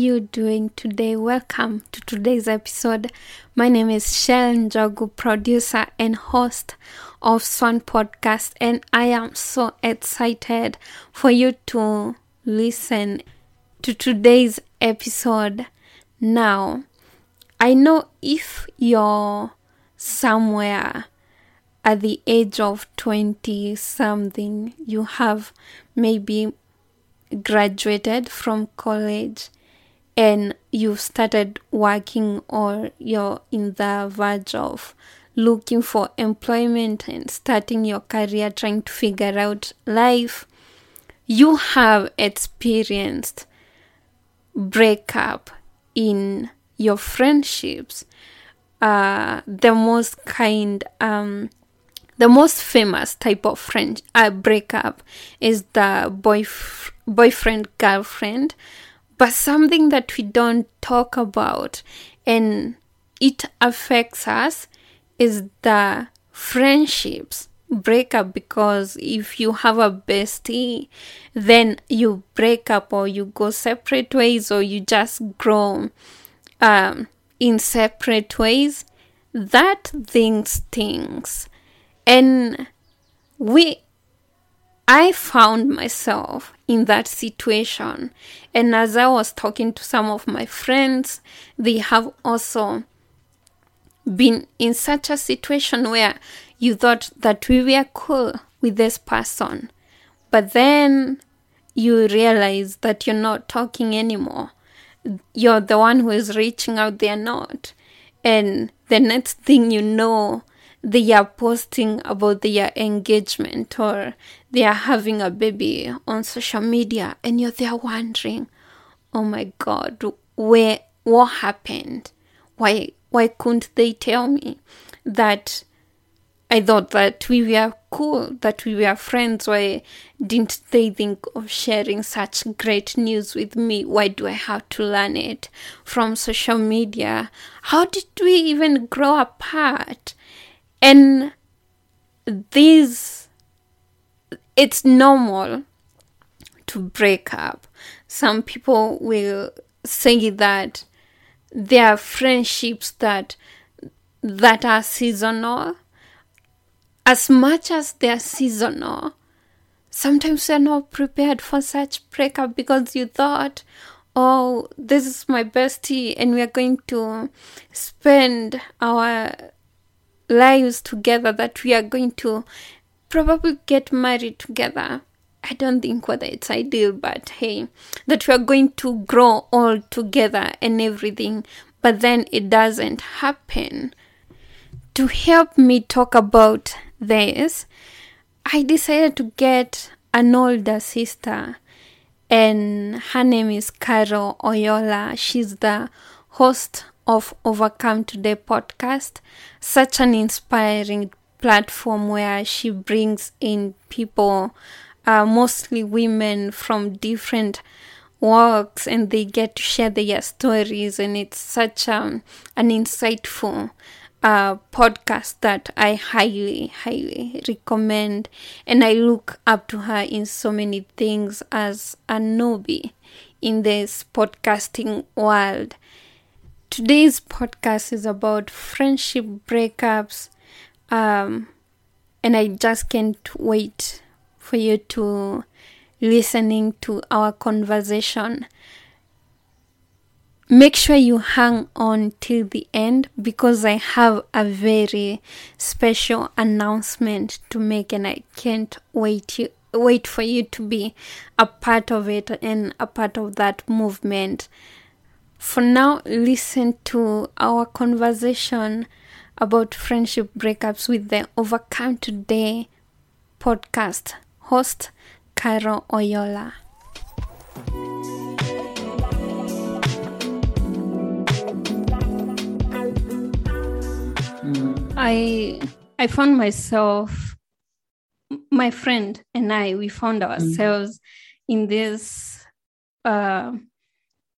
you doing today? Welcome to today's episode. My name is Shell Njogu, producer and host of Swan Podcast, and I am so excited for you to listen to today's episode. Now, I know if you're somewhere at the age of 20 something, you have maybe graduated from college and you've started working or you're in the verge of looking for employment and starting your career trying to figure out life you have experienced breakup in your friendships uh, the most kind um, the most famous type of friend uh, breakup is the boyf- boyfriend girlfriend but something that we don't talk about and it affects us is the friendships break up because if you have a bestie then you break up or you go separate ways or you just grow um, in separate ways that thing stings and we, I found myself in that situation. And as I was talking to some of my friends, they have also been in such a situation where you thought that we were cool with this person, but then you realize that you're not talking anymore. You're the one who is reaching out, they're not. And the next thing you know, they are posting about their engagement or they are having a baby on social media and you're there wondering oh my god where what happened why why couldn't they tell me that I thought that we were cool, that we were friends. Why didn't they think of sharing such great news with me? Why do I have to learn it from social media? How did we even grow apart? And this, it's normal to break up. Some people will say that there are friendships that that are seasonal. As much as they're seasonal, sometimes you're not prepared for such breakup because you thought, oh, this is my bestie, and we are going to spend our lives together that we are going to probably get married together. I don't think whether it's ideal, but hey, that we are going to grow all together and everything, but then it doesn't happen. To help me talk about this, I decided to get an older sister, and her name is Carol Oyola. She's the host of Overcome Today podcast, such an inspiring platform where she brings in people, uh, mostly women from different walks, and they get to share their stories. And it's such um, an insightful uh, podcast that I highly, highly recommend. And I look up to her in so many things as a newbie in this podcasting world. Today's podcast is about friendship breakups, um, and I just can't wait for you to listening to our conversation. Make sure you hang on till the end because I have a very special announcement to make, and I can't wait you wait for you to be a part of it and a part of that movement. For now, listen to our conversation about friendship breakups with the Overcome Today podcast host, Carol Oyola. I I found myself my friend and I we found ourselves mm-hmm. in this uh,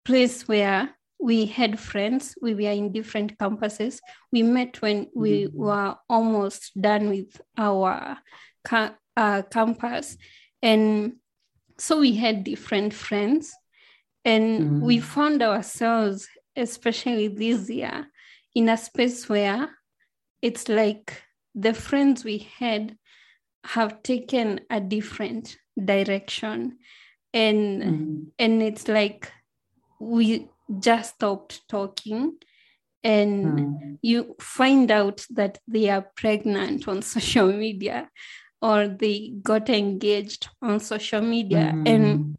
place where we had friends. We were in different campuses. We met when we mm-hmm. were almost done with our ca- uh, campus. And so we had different friends. And mm. we found ourselves, especially this year, in a space where it's like the friends we had have taken a different direction and mm-hmm. and it's like we just stopped talking and mm. you find out that they are pregnant on social media or they got engaged on social media mm. and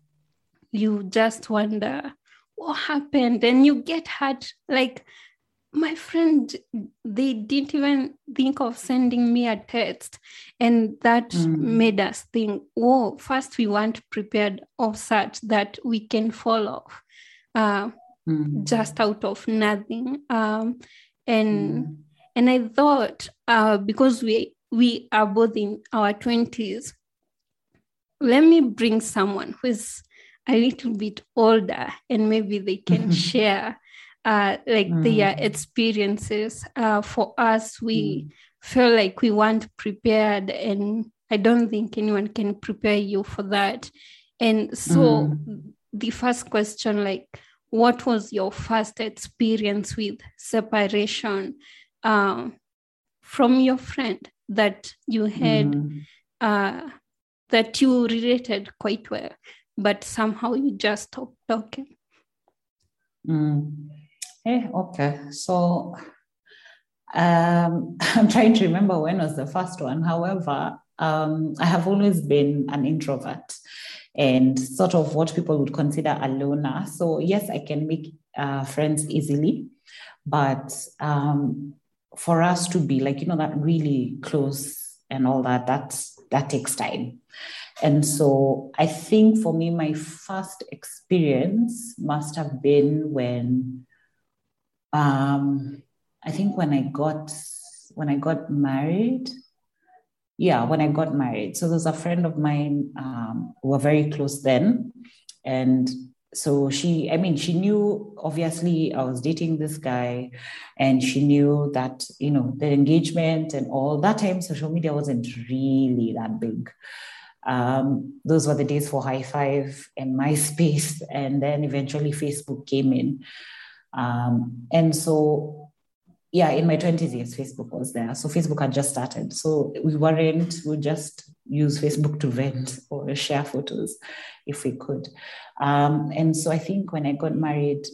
you just wonder what happened and you get hurt like my friend they didn't even think of sending me a text and that mm. made us think oh first we weren't prepared of such that we can fall off uh, mm. just out of nothing um, and mm. and i thought uh, because we we are both in our 20s let me bring someone who's a little bit older and maybe they can share uh, like mm. their experiences. Uh, for us, we mm. feel like we weren't prepared, and I don't think anyone can prepare you for that. And so, mm. The first question, like, what was your first experience with separation uh, from your friend that you had mm. uh, that you related quite well, but somehow you just stopped talking? Mm. Hey, okay. So um, I'm trying to remember when was the first one. However, um, I have always been an introvert and sort of what people would consider a loner. So, yes, I can make uh, friends easily, but um, for us to be like, you know, that really close and all that, that's, that takes time. And so I think for me, my first experience must have been when um, I think when I got when I got married, yeah, when I got married. So there's a friend of mine um, who were very close then, and so she, I mean, she knew obviously I was dating this guy, and she knew that you know the engagement and all that time social media wasn't really that big. Um, those were the days for hi5 and MySpace, and then eventually Facebook came in. Um, and so, yeah, in my 20s, yes, Facebook was there. So Facebook had just started. So we weren't, we just use Facebook to vent or share photos if we could. Um, and so I think when I got married,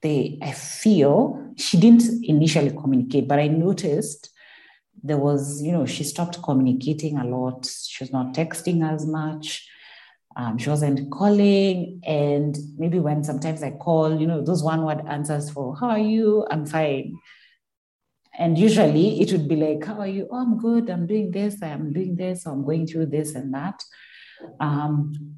they, I feel she didn't initially communicate, but I noticed there was, you know, she stopped communicating a lot. She was not texting as much. Um, she wasn't calling. And maybe when sometimes I call, you know, those one word answers for, How are you? I'm fine. And usually it would be like, How are you? Oh, I'm good. I'm doing this. I'm doing this. I'm going through this and that. Um,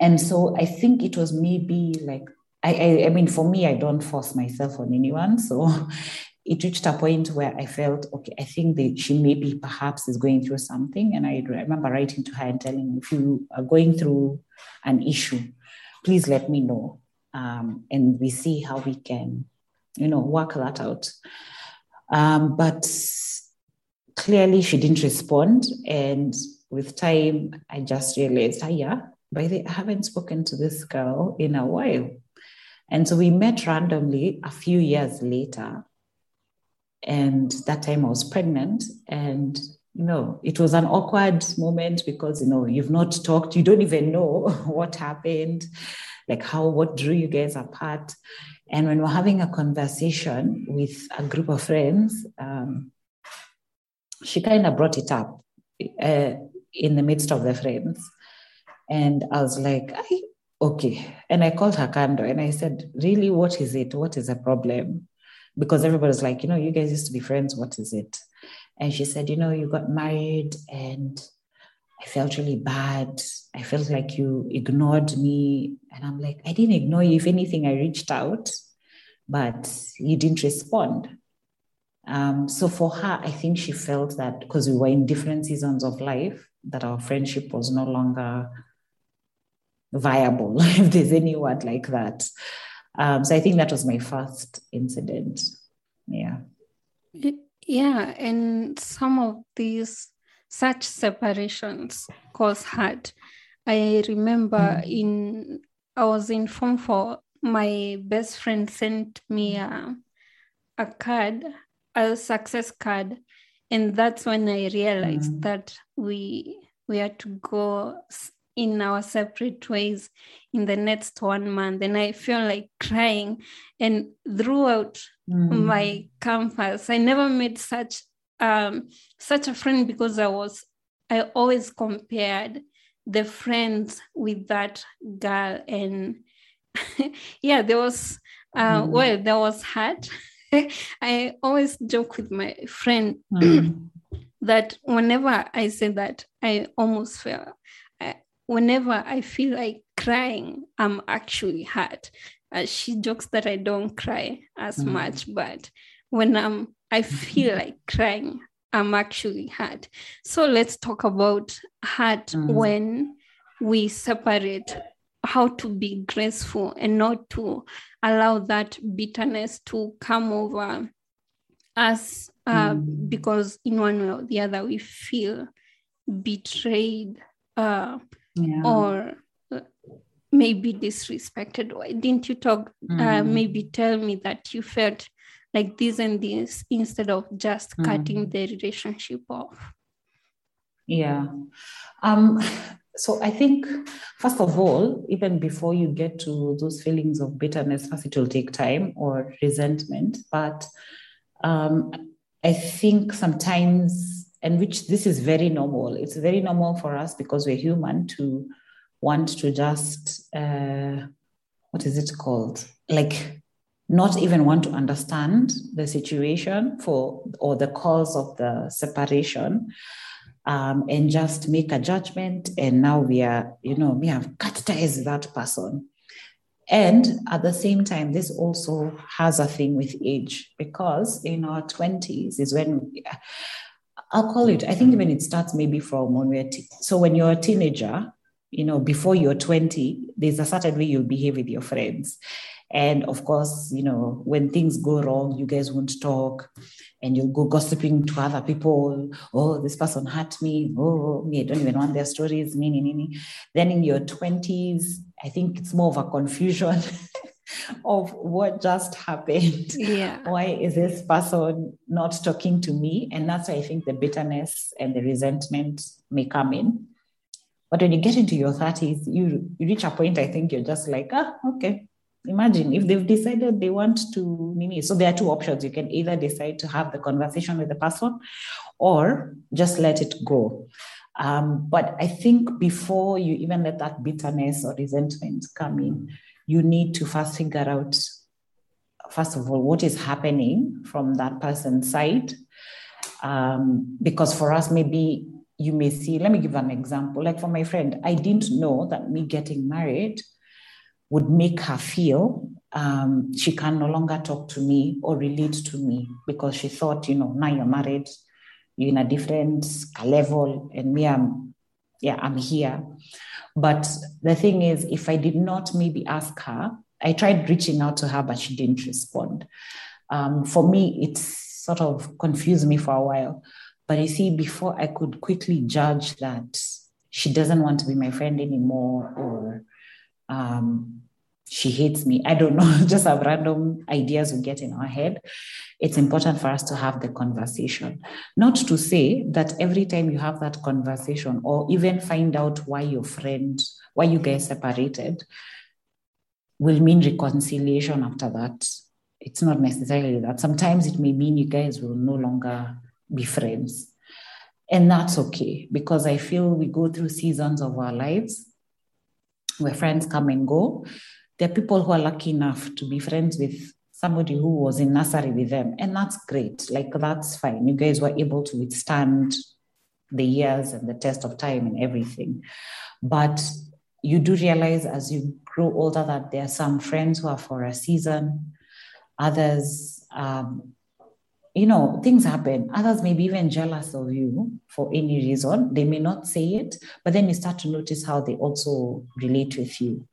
and so I think it was maybe like, I, I, I mean, for me, I don't force myself on anyone. So it reached a point where I felt, okay, I think that she maybe perhaps is going through something. And I remember writing to her and telling her, if you are going through an issue, please let me know. Um, and we see how we can, you know, work that out. Um, but clearly she didn't respond. And with time, I just realized, oh, yeah, by the I haven't spoken to this girl in a while. And so we met randomly a few years later and that time I was pregnant. And, you know, it was an awkward moment because, you know, you've not talked, you don't even know what happened, like how, what drew you guys apart. And when we're having a conversation with a group of friends, um, she kind of brought it up uh, in the midst of the friends. And I was like, I, okay. And I called her Kando and I said, really, what is it? What is the problem? because everybody's like, you know, you guys used to be friends. What is it? And she said, you know, you got married and I felt really bad. I felt like you ignored me. And I'm like, I didn't ignore you. If anything, I reached out, but you didn't respond. Um, so for her, I think she felt that because we were in different seasons of life, that our friendship was no longer viable, if there's any word like that. Um, so I think that was my first incident. Yeah. Yeah. And some of these such separations cause hurt. I remember mm. in I was in form four my best friend sent me a, a card, a success card. And that's when I realized mm. that we we had to go in our separate ways in the next one month. And I feel like crying. And throughout mm. my campus, I never made such um, such a friend because I was I always compared the friends with that girl and yeah there was uh, mm. well there was hurt i always joke with my friend mm. that whenever i say that i almost feel uh, whenever i feel like crying i'm actually hurt uh, she jokes that i don't cry as mm. much but when i'm i feel like crying I'm actually hurt. So let's talk about hurt mm. when we separate how to be graceful and not to allow that bitterness to come over us uh, mm. because in one way or the other we feel betrayed uh, yeah. or uh, maybe disrespected why didn't you talk uh, mm. maybe tell me that you felt like this and this instead of just mm. cutting the relationship off. Yeah. Um so i think first of all even before you get to those feelings of bitterness first it will take time or resentment. But um, i think sometimes and which this is very normal it's very normal for us because we're human to want to just uh, what is it called? Like not even want to understand the situation for or the cause of the separation um, and just make a judgment. And now we are you know we have cut ties with that person. And at the same time this also has a thing with age because in our 20s is when we, i'll call it i think when it starts maybe from when we're t- so when you're a teenager you know before you're 20 there's a certain way you'll behave with your friends and of course, you know, when things go wrong, you guys won't talk and you'll go gossiping to other people. Oh, this person hurt me. Oh, me, I don't even want their stories. Me, me, me. Then in your 20s, I think it's more of a confusion of what just happened. Yeah. Why is this person not talking to me? And that's why I think the bitterness and the resentment may come in. But when you get into your 30s, you, you reach a point, I think you're just like, ah, okay, imagine if they've decided they want to so there are two options. You can either decide to have the conversation with the person or just let it go. Um, but i think before you even let that bitterness or resentment come in you need to first figure out first of all what is happening from that person's side. Um, because for us maybe you may see let me give an example. Like for my friend i didn't know that me getting married would make her feel um, she can no longer talk to me or relate to me because she thought, you know, now you're married, you're in a different level, and me, I'm, yeah, I'm here. But the thing is, if I did not maybe ask her, I tried reaching out to her, but she didn't respond. Um, for me, it sort of confused me for a while. But you see, before I could quickly judge that she doesn't want to be my friend anymore or um, she hates me. I don't know, just have random ideas we get in our head. It's important for us to have the conversation. Not to say that every time you have that conversation or even find out why your friend, why you guys separated, will mean reconciliation after that. It's not necessarily that. Sometimes it may mean you guys will no longer be friends. And that's okay because I feel we go through seasons of our lives where friends come and go. There are people who are lucky enough to be friends with somebody who was in nursery with them, and that's great. Like, that's fine. You guys were able to withstand the years and the test of time and everything. But you do realize as you grow older that there are some friends who are for a season, others um, you know, things happen. Others may be even jealous of you for any reason. They may not say it, but then you start to notice how they also relate with you.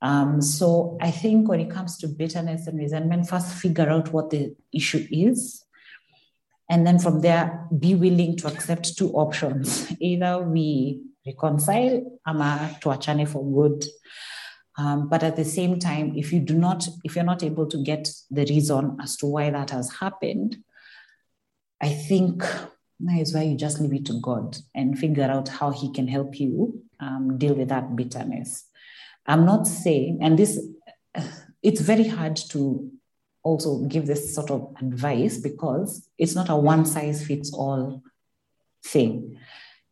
Um, so I think when it comes to bitterness and resentment, first figure out what the issue is. And then from there, be willing to accept two options. Either we reconcile, ama tuachane for good. Um, but at the same time, if you do not, if you're not able to get the reason as to why that has happened, I think that is why you just leave it to God and figure out how He can help you um, deal with that bitterness. I'm not saying, and this, it's very hard to also give this sort of advice because it's not a one size fits all thing.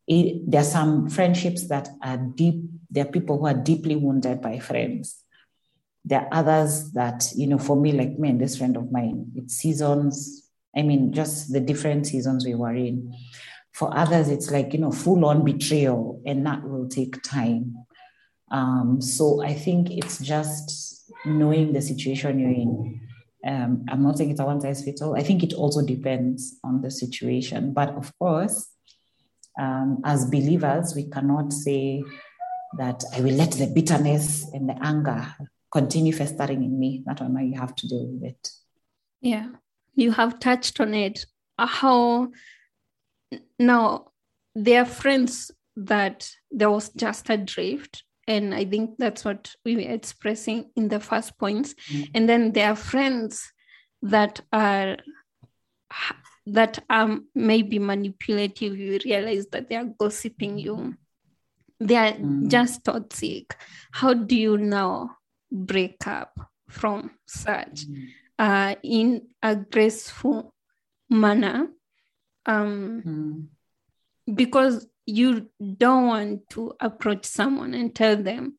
It, there are some friendships that are deep, there are people who are deeply wounded by friends. There are others that, you know, for me, like me and this friend of mine, it's seasons, I mean, just the different seasons we were in. For others, it's like, you know, full on betrayal, and that will take time. Um, so I think it's just knowing the situation you're in. Um, I'm not saying it's a one size fits all. I think it also depends on the situation. But of course, um, as believers, we cannot say that I will let the bitterness and the anger continue festering in me. That one, you have to deal with it. Yeah, you have touched on it. How now there are friends that there was just a drift and i think that's what we were expressing in the first points mm-hmm. and then there are friends that are that are maybe manipulative you realize that they are gossiping you they are mm-hmm. just toxic how do you now break up from such mm-hmm. Uh, in a graceful manner um, mm. because you don't want to approach someone and tell them,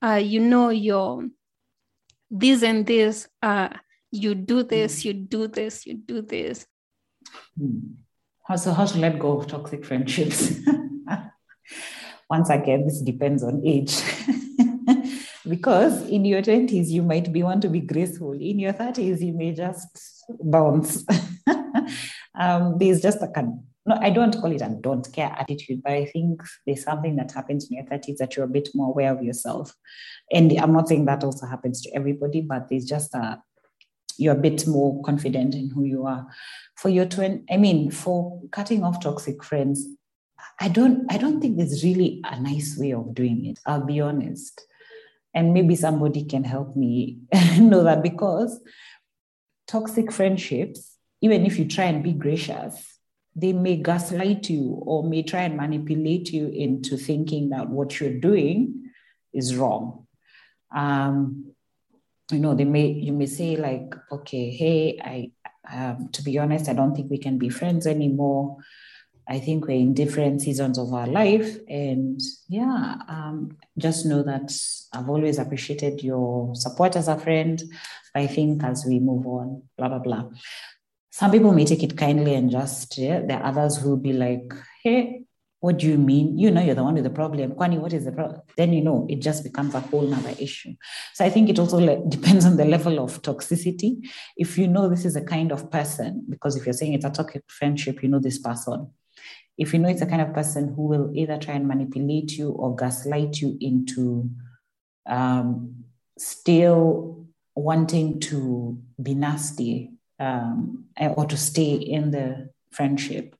uh, you know, your this and this, uh, you do this, mm. you do this, you do this. Mm. So, how to let go of toxic friendships? Once again, this depends on age. because in your 20s, you might be want to be graceful. In your 30s, you may just bounce. um, there's just a no, I don't call it a don't care attitude, but I think there's something that happens in your 30s that you're a bit more aware of yourself. And I'm not saying that also happens to everybody, but there's just a you're a bit more confident in who you are. For your twin, I mean, for cutting off toxic friends, I don't I don't think there's really a nice way of doing it. I'll be honest. And maybe somebody can help me know that because toxic friendships, even if you try and be gracious, they may gaslight you or may try and manipulate you into thinking that what you're doing is wrong. Um, you know, they may you may say like, okay, hey, I um, to be honest, I don't think we can be friends anymore. I think we're in different seasons of our life, and yeah, um, just know that I've always appreciated your support as a friend. I think as we move on, blah blah blah. Some people may take it kindly and just yeah, there are others who will be like hey what do you mean? You know you're the one with the problem. Kwani what is the problem then you know it just becomes a whole nother issue. So i think it also le- depends on the level of toxicity. If you know this is a kind of person because if you're saying it's a toxic friendship you know this person if you know it's a kind of person who will either try and manipulate you or gaslight you into um, still wanting to be nasty um, or to stay in the friendship,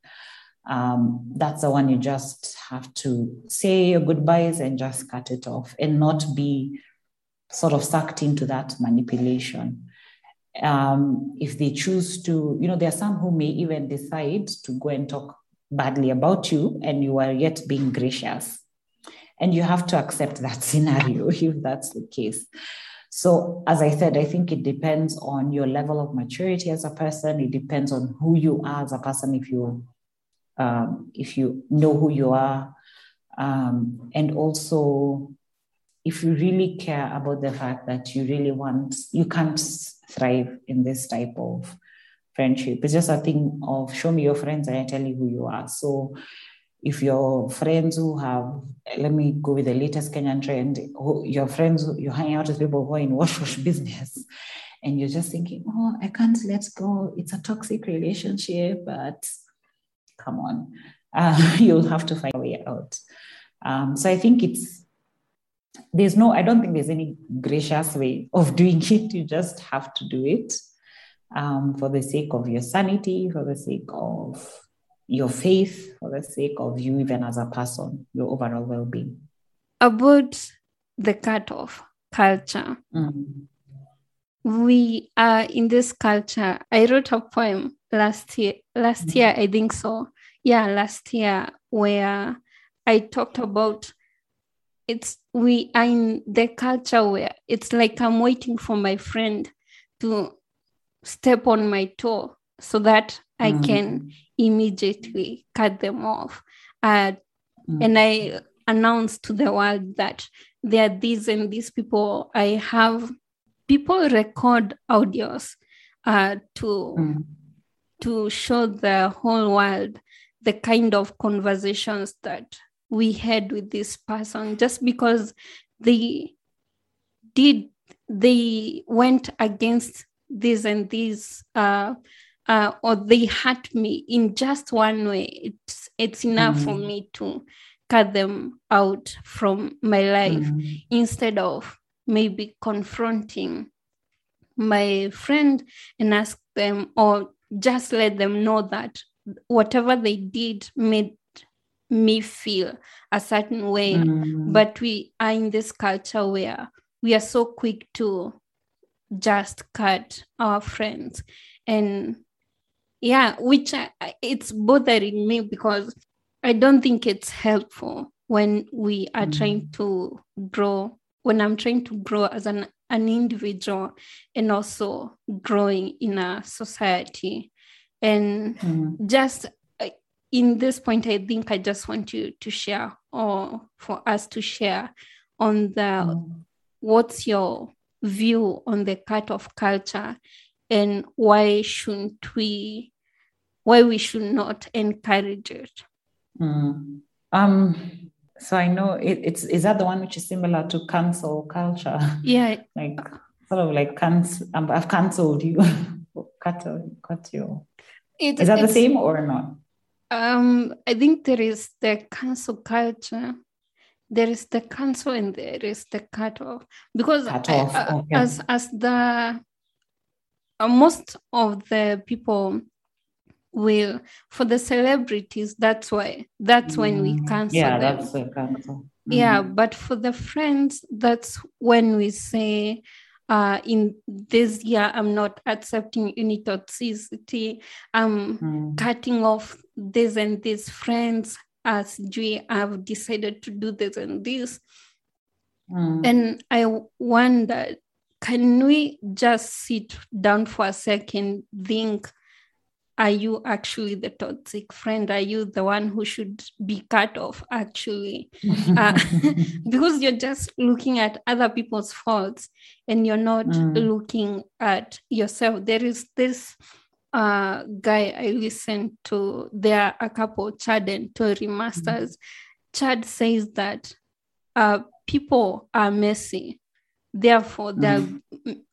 um, that's the one you just have to say your goodbyes and just cut it off and not be sort of sucked into that manipulation. Um, if they choose to, you know, there are some who may even decide to go and talk badly about you and you are yet being gracious. And you have to accept that scenario if that's the case. So, as I said, I think it depends on your level of maturity as a person. It depends on who you are as a person. If you um, if you know who you are, um, and also if you really care about the fact that you really want, you can't thrive in this type of friendship. It's just a thing of show me your friends and I tell you who you are. So if your friends who have, let me go with the latest Kenyan trend, your friends, you're hanging out with people who are in wash wash business, and you're just thinking, oh, I can't let go. It's a toxic relationship, but come on, uh, you'll have to find a way out. Um, so I think it's, there's no, I don't think there's any gracious way of doing it. You just have to do it um, for the sake of your sanity, for the sake of your faith for the sake of you, even as a person, your overall well being. About the cutoff, culture. Mm. We are in this culture. I wrote a poem last year. Last Mhm. year, I think so. Yeah, last year, where I talked about it's we are in the culture where it's like I'm waiting for my friend to step on my toe so that I Mm. can immediately cut them off. Uh, Mm. and I announce to the world that there are these and these people. I have people record audios uh, to Mm. to show the whole world the kind of conversations that we had with this person just because they did they went against this and this uh, uh, or they hurt me in just one way it's it's enough for Mm. me to cut them out from my life Mm. instead of maybe confronting my friend and ask them or just let them know that whatever they did made me feel a certain way Mm. but we are in this culture where we are so quick to just cut our friends and yeah which I, it's bothering me because i don't think it's helpful when we are Mm. trying to grow when i'm trying to grow as an an individual and also growing in a society and Mm. just uh, in this point i think i just want you to share or for us to share on the Mm. what's your view on the cut of culture and why shouldn't we why we should not encourage it Mm. Um, so I know it, it's is that the one which is similar to cancel culture? yeah Like sort of like cancel um, I've cancelled you. cut cut you. it, Is that the same or not? um i think there is the cancel culture there is the cancel and there is the cut off because Cut off, uh, okay. as as the uh, most of the people will for the celebrities that's why that's when we Mm. cancel Yeah, them that's a cancel. yeah Mm. but for the friends that's when we say uh in this year i'm not accepting any toxicity i'm Mm. cutting off this and these friends as we have decided to do this and this Mm. and i wonder can we just sit down for a second think are you actually the toxic friend are you the one who should be cut off actually uh, because you're just looking at other people's faults and you're not Mm. looking at yourself there is this uh, guy i listened to there are a couple chad and tori masters. Chad says that uh, people are messy. Therefore their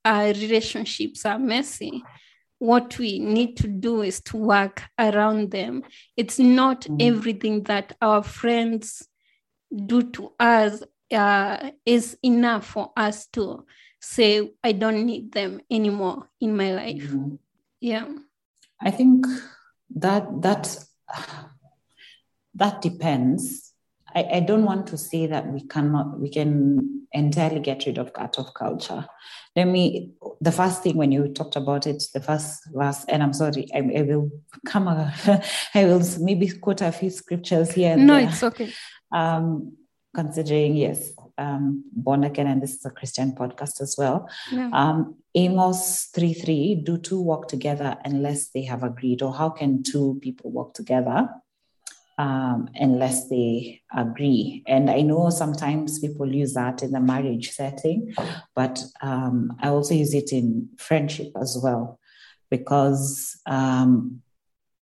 uh, relationships are messy. What we need to do is to work around them. It's not Mm. everything that our friends do to us uh, is enough for us to say i don't need them anymore in my life. Mm. yeah I think that that that depends. I, I don't want to say that we cannot we can entirely get rid of cut off culture. Let me the first thing when you talked about it, the first verse, and I'm sorry, I, I will come a, I will maybe quote a few scriptures here. and no there. it's okay um, considering yes, um, born again, and this is a Christian podcast as well. yeah. Um, Amos 3 3, do two walk together unless they have agreed? Or how can two people walk together um, unless they agree? And I know sometimes people use that in the marriage setting, but um, I also use it in friendship as well because um,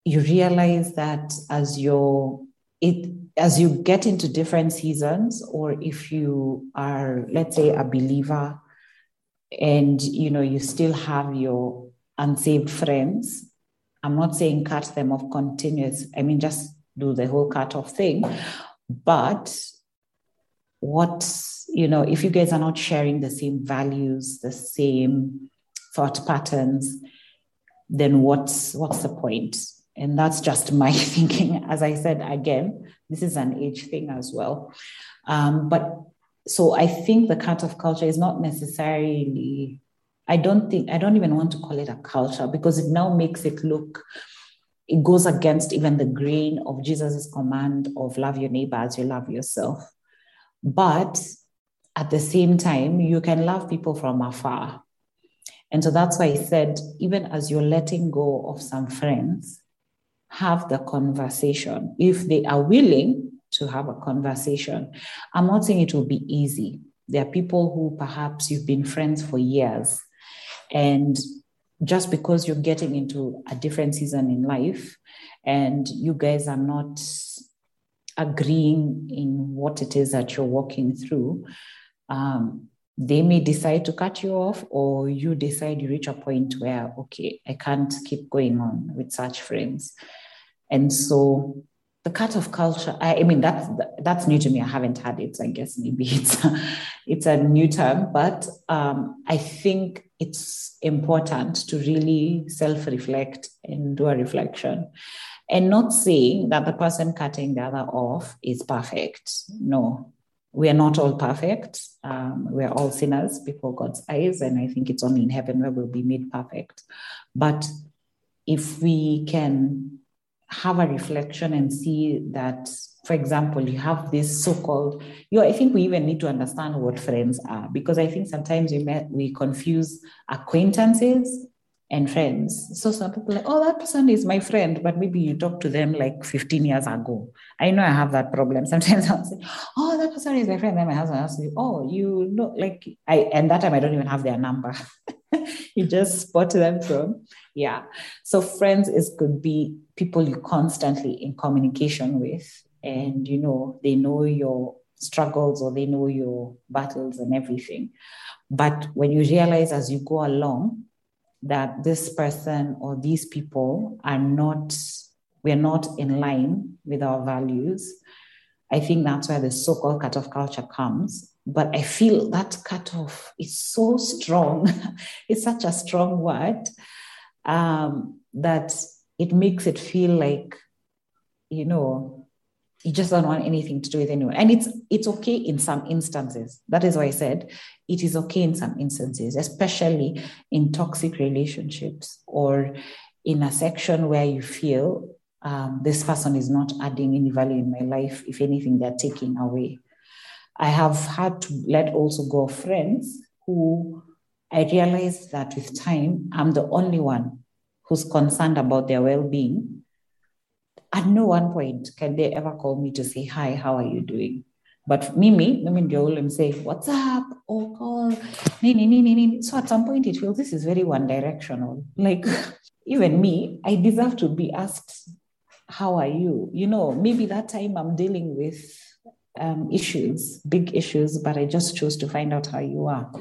you realize that as you're it as you get into different seasons or if you are let's say a believer and you know you still have your unsaved friends i'm not saying cut them off continuous i mean just do the whole cut off thing but what you know if you guys are not sharing the same values the same thought patterns then what's what's the point and that's just my thinking as i said again this is an age thing as well um, but so I think the cut-off culture is not necessarily. I don't think I don't even want to call it a culture because it now makes it look. It goes against even the grain of Jesus's command of love your neighbor as you love yourself. But at the same time, you can love people from afar. And so that's why I said, even as you're letting go of some friends, have the conversation. If they are willing to have a conversation, I'm not saying it will be easy. There are people who perhaps you've been friends for years, and just because you're getting into a different season in life and you guys are not agreeing in what it is that you're walking through, um, they may decide to cut you off, or you decide you reach a point where, okay, I can't keep going on with such friends. And so the cut off culture, I, I mean, that's that's new to me. I haven't had it. So I guess maybe it's a, it's a new term, but um, I think it's important to really self reflect and do a reflection and not saying that the person cutting the other off is perfect. No, we are not all perfect. Um, we are all sinners before God's eyes. And I think it's only in heaven where we'll be made perfect. But if we can have a reflection and see that, for example, you have this so-called, you know, I think we even need to understand what friends are because I think sometimes we met, we confuse acquaintances and friends. So some people like, oh, that person is my friend, but maybe you talked to them like 15 years ago. I know I have that problem. Sometimes I'll say, oh, that person is my friend. Then my husband asks me, oh, you know, like I and that time I don't even have their number. you just spot them from. Yeah. So friends is could be people you constantly in communication with. And you know, they know your struggles or they know your battles and everything. But when you realize as you go along, that this person or these people are not, we're not in line with our values, I think that's where the so called cut-off culture comes. But I feel that cut-off is so strong. it's such a strong word um, that it makes it feel like, you know, you just don't want anything to do with anyone. And it's it's okay in some instances. That is why I said it is okay in some instances, especially in toxic relationships or in a section where you feel um, this person is not adding any value in my life. If anything, they're taking away. I have had to let also go of friends who I realized that with time, I'm the only one who's concerned about their well being at no one point can they ever call me to say, Hi, how are you doing? But Mimi, Mimi ndio ule msee, what's up? Oh, call. Nini, nini, nini. So at some point it feels this is very one directional. Like even me, I deserve to be asked, how are you? You know, maybe that time I'm dealing with um, issues, big issues, but I just chose to find out how you are.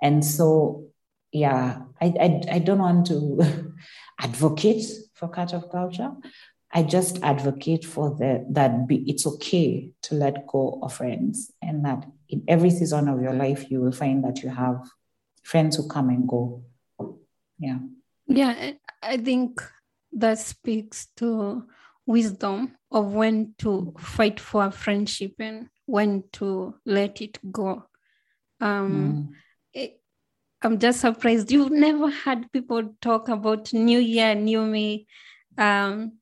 And so, yeah, I, I, I don't want to advocate for cut-off culture, I just advocate for the, that be, it's okay to let go of friends and that in every season of your life, you will find that you have friends who come and go. Yeah. Yeah, I think that speaks to wisdom of when to fight for a friendship and when to let it go. Um, mm. it, I'm just surprised you've never had people talk about New Year, New Me. Um,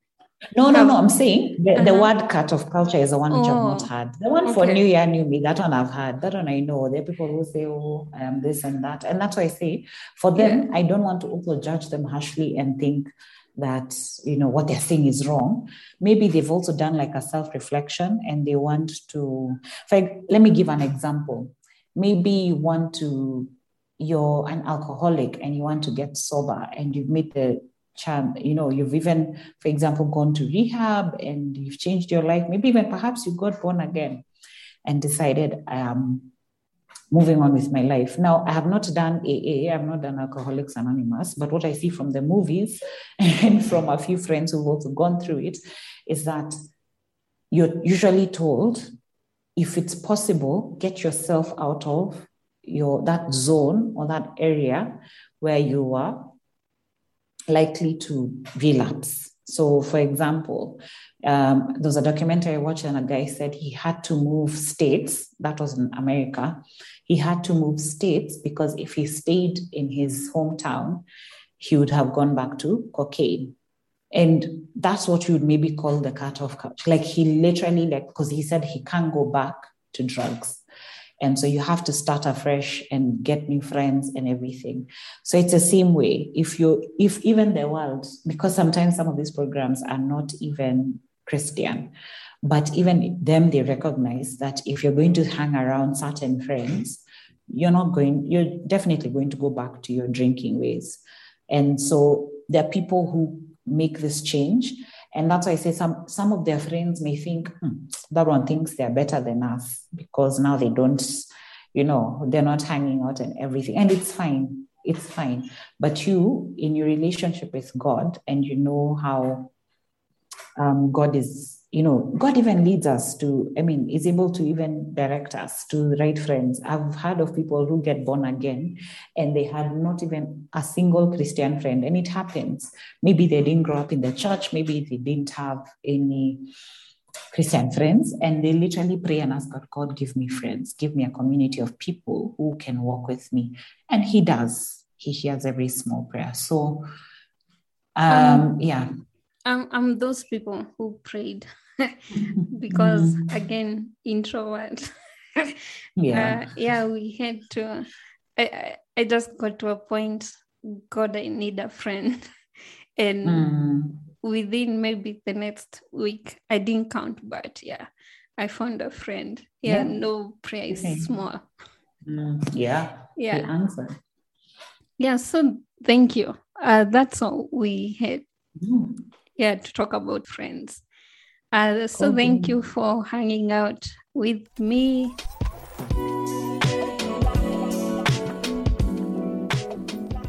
no, no, no. I'm saying the, uh-huh. the word cut-off culture is the one which oh, I've not oh, had. The one okay. for New Year, New Me, that one I've had. That one I know. There are people who say, oh, I am this and that. And that's why I say, for them, yeah. I don't want to also judge them harshly and think that, you know, what they're saying is wrong. Maybe they've also done like a self-reflection and they want to, like, let me give an example. Maybe you want to, you're an alcoholic and you want to get sober and you've made the you know, you've even, for example, gone to rehab and you've changed your life. Maybe even perhaps you got born again and decided, um, moving on with my life. Now, I have not done AA, I've not done Alcoholics Anonymous, but what I see from the movies and from a few friends who've also gone through it is that you're usually told if it's possible, get yourself out of your that zone or that area where you are likely to relapse. So, for example, um, there was a documentary I watched, and a guy said he had to move states. That was in America. He had to move states because if he stayed in his hometown, he would have gone back to cocaine. And that's what you would maybe call the cut-off couch. Like he literally, like, because he said he can't go back to drugs. And so you have to start afresh and get new friends and everything. So it's the same way. If you, if even the world, because sometimes some of these programs are not even Christian, but even them, they recognize that if you're going to hang around certain friends, you're not going, you're definitely going to go back to your drinking ways. And so there are people who make this change. And that's why I say some some of their friends may think hmm, that one thinks they're better than us because now they don't, you know, they're not hanging out and everything. And it's fine. It's fine. But you, in your relationship with God, and you know how um, God is you know, God even leads us to, I mean, is able to even direct us to the right friends. I've heard of people who get born again and they had not even a single Christian friend, and it happens. Maybe they didn't grow up in the church, maybe they didn't have any Christian friends, and they literally pray and ask God, God, give me friends, give me a community of people who can walk with me. And He does. He hears every small prayer. So, um, um yeah. I'm, I'm those people who prayed because mm. again introvert yeah uh, yeah we had to I, I just got to a point god i need a friend and mm. within maybe the next week i didn't count but yeah i found a friend yeah, yeah. no prayer is okay. small mm. yeah yeah the answer yeah so thank you uh, that's all we had mm. Yeah to talk about friends uh, so okay. thank you for hanging out with me.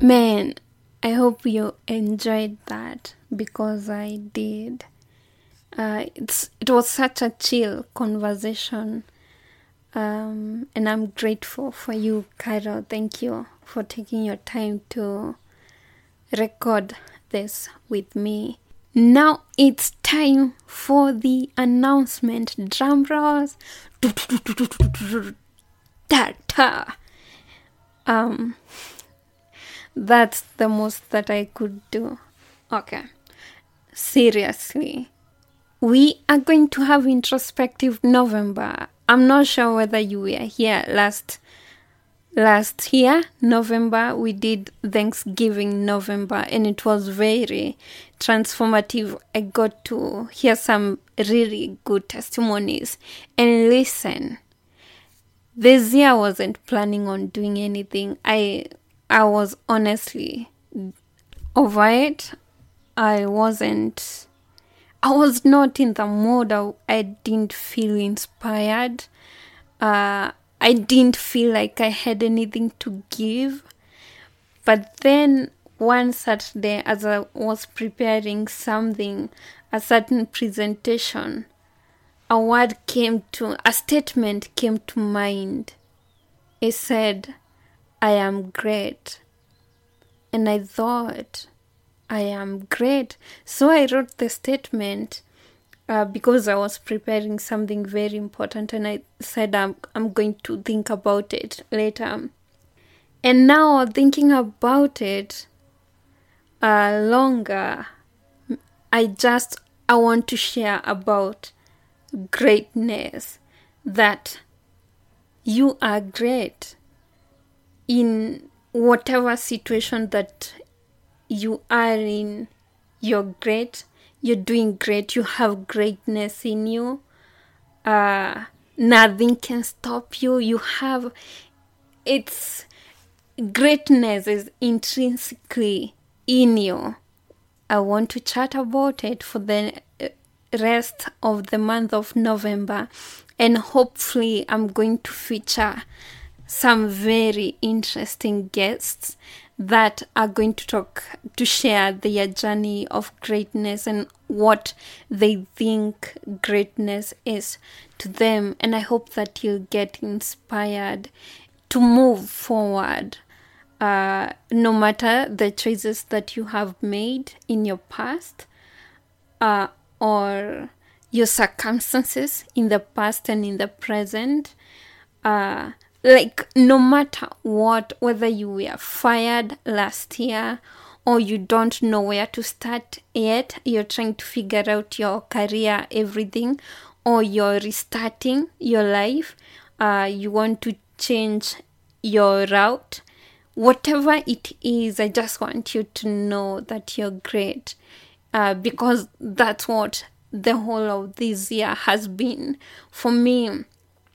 Man, I hope you enjoyed that because I did. Uh, it's it was such a chill conversation, um, and I'm grateful for you, Carol. Thank you for taking your time to record this with me. Now it's time for the announcement. Drum rolls. Um, that's the most that I could do. Okay. Seriously. We are going to have introspective November. I'm not sure whether you were here last last year november we did thanksgiving november and it was very transformative. I got to hear some really good testimonies. And listen this year i wasn't planning on doing anything. I i was honestly over it. I wasn't i was not in the mood. I, I didn't feel inspired. Uh I didn't feel like I had anything to give. But then one Saturday, as I was preparing something, a certain presentation, a word came to, a statement came to mind. It said, I am great. And I thought, I am great. So I wrote the statement uh, because I was preparing something very important and I said I'm, I'm going to think about it later. And now thinking about it uh, longer, I just I want to share about greatness that you are great in whatever situation that you are in you're great you're doing great. You have greatness in you. Uh nothing can stop you. You have it's greatness is intrinsically in you. I want to chat about it for the rest of the month of november. And hopefully i'm going to feature some very interesting guests that are going to talk to share their journey of greatness and what they think greatness is to them. And i hope that you'll get inspired to move forward uh, no matter the choices that you have made in your past uh, or your circumstances in the past and in the present, uh, like no matter what, whether you were fired last year or you don't know where to start yet, you're trying to figure out your career, everything, or you're restarting your life, uh, you want to change your route, whatever it is, I just want you to know that you're great uh, because that's what the whole of this year has been for me.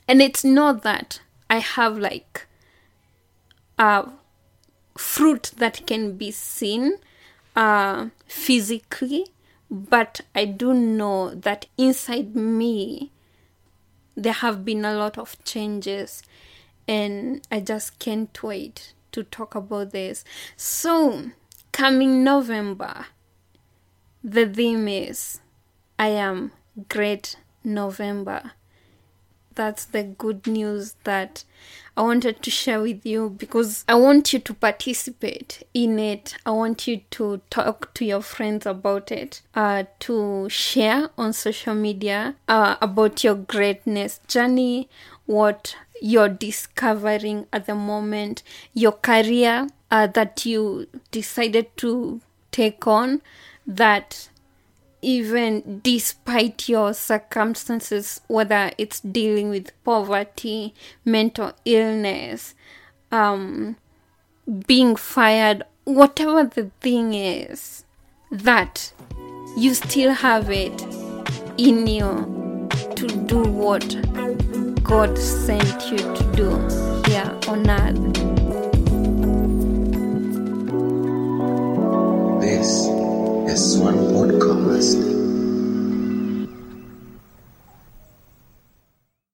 And it's not that I have like a fruit that can be seen uh, physically, but I do know that inside me there have been a lot of changes, and I just can't wait to talk about this. So, coming November, the theme is I am great November. That's the good news that I wanted to share with you because I want you to participate in it. I want you to talk to your friends about it, uh, to share on social media uh, about your greatness journey, what you're discovering at the moment, your career uh, that you decided to take on, that even despite your circumstances, whether it's dealing with poverty, mental illness, um, being fired, whatever the thing is, that you still have it in you to do what God sent you to do here on earth. This is Swan Podcast.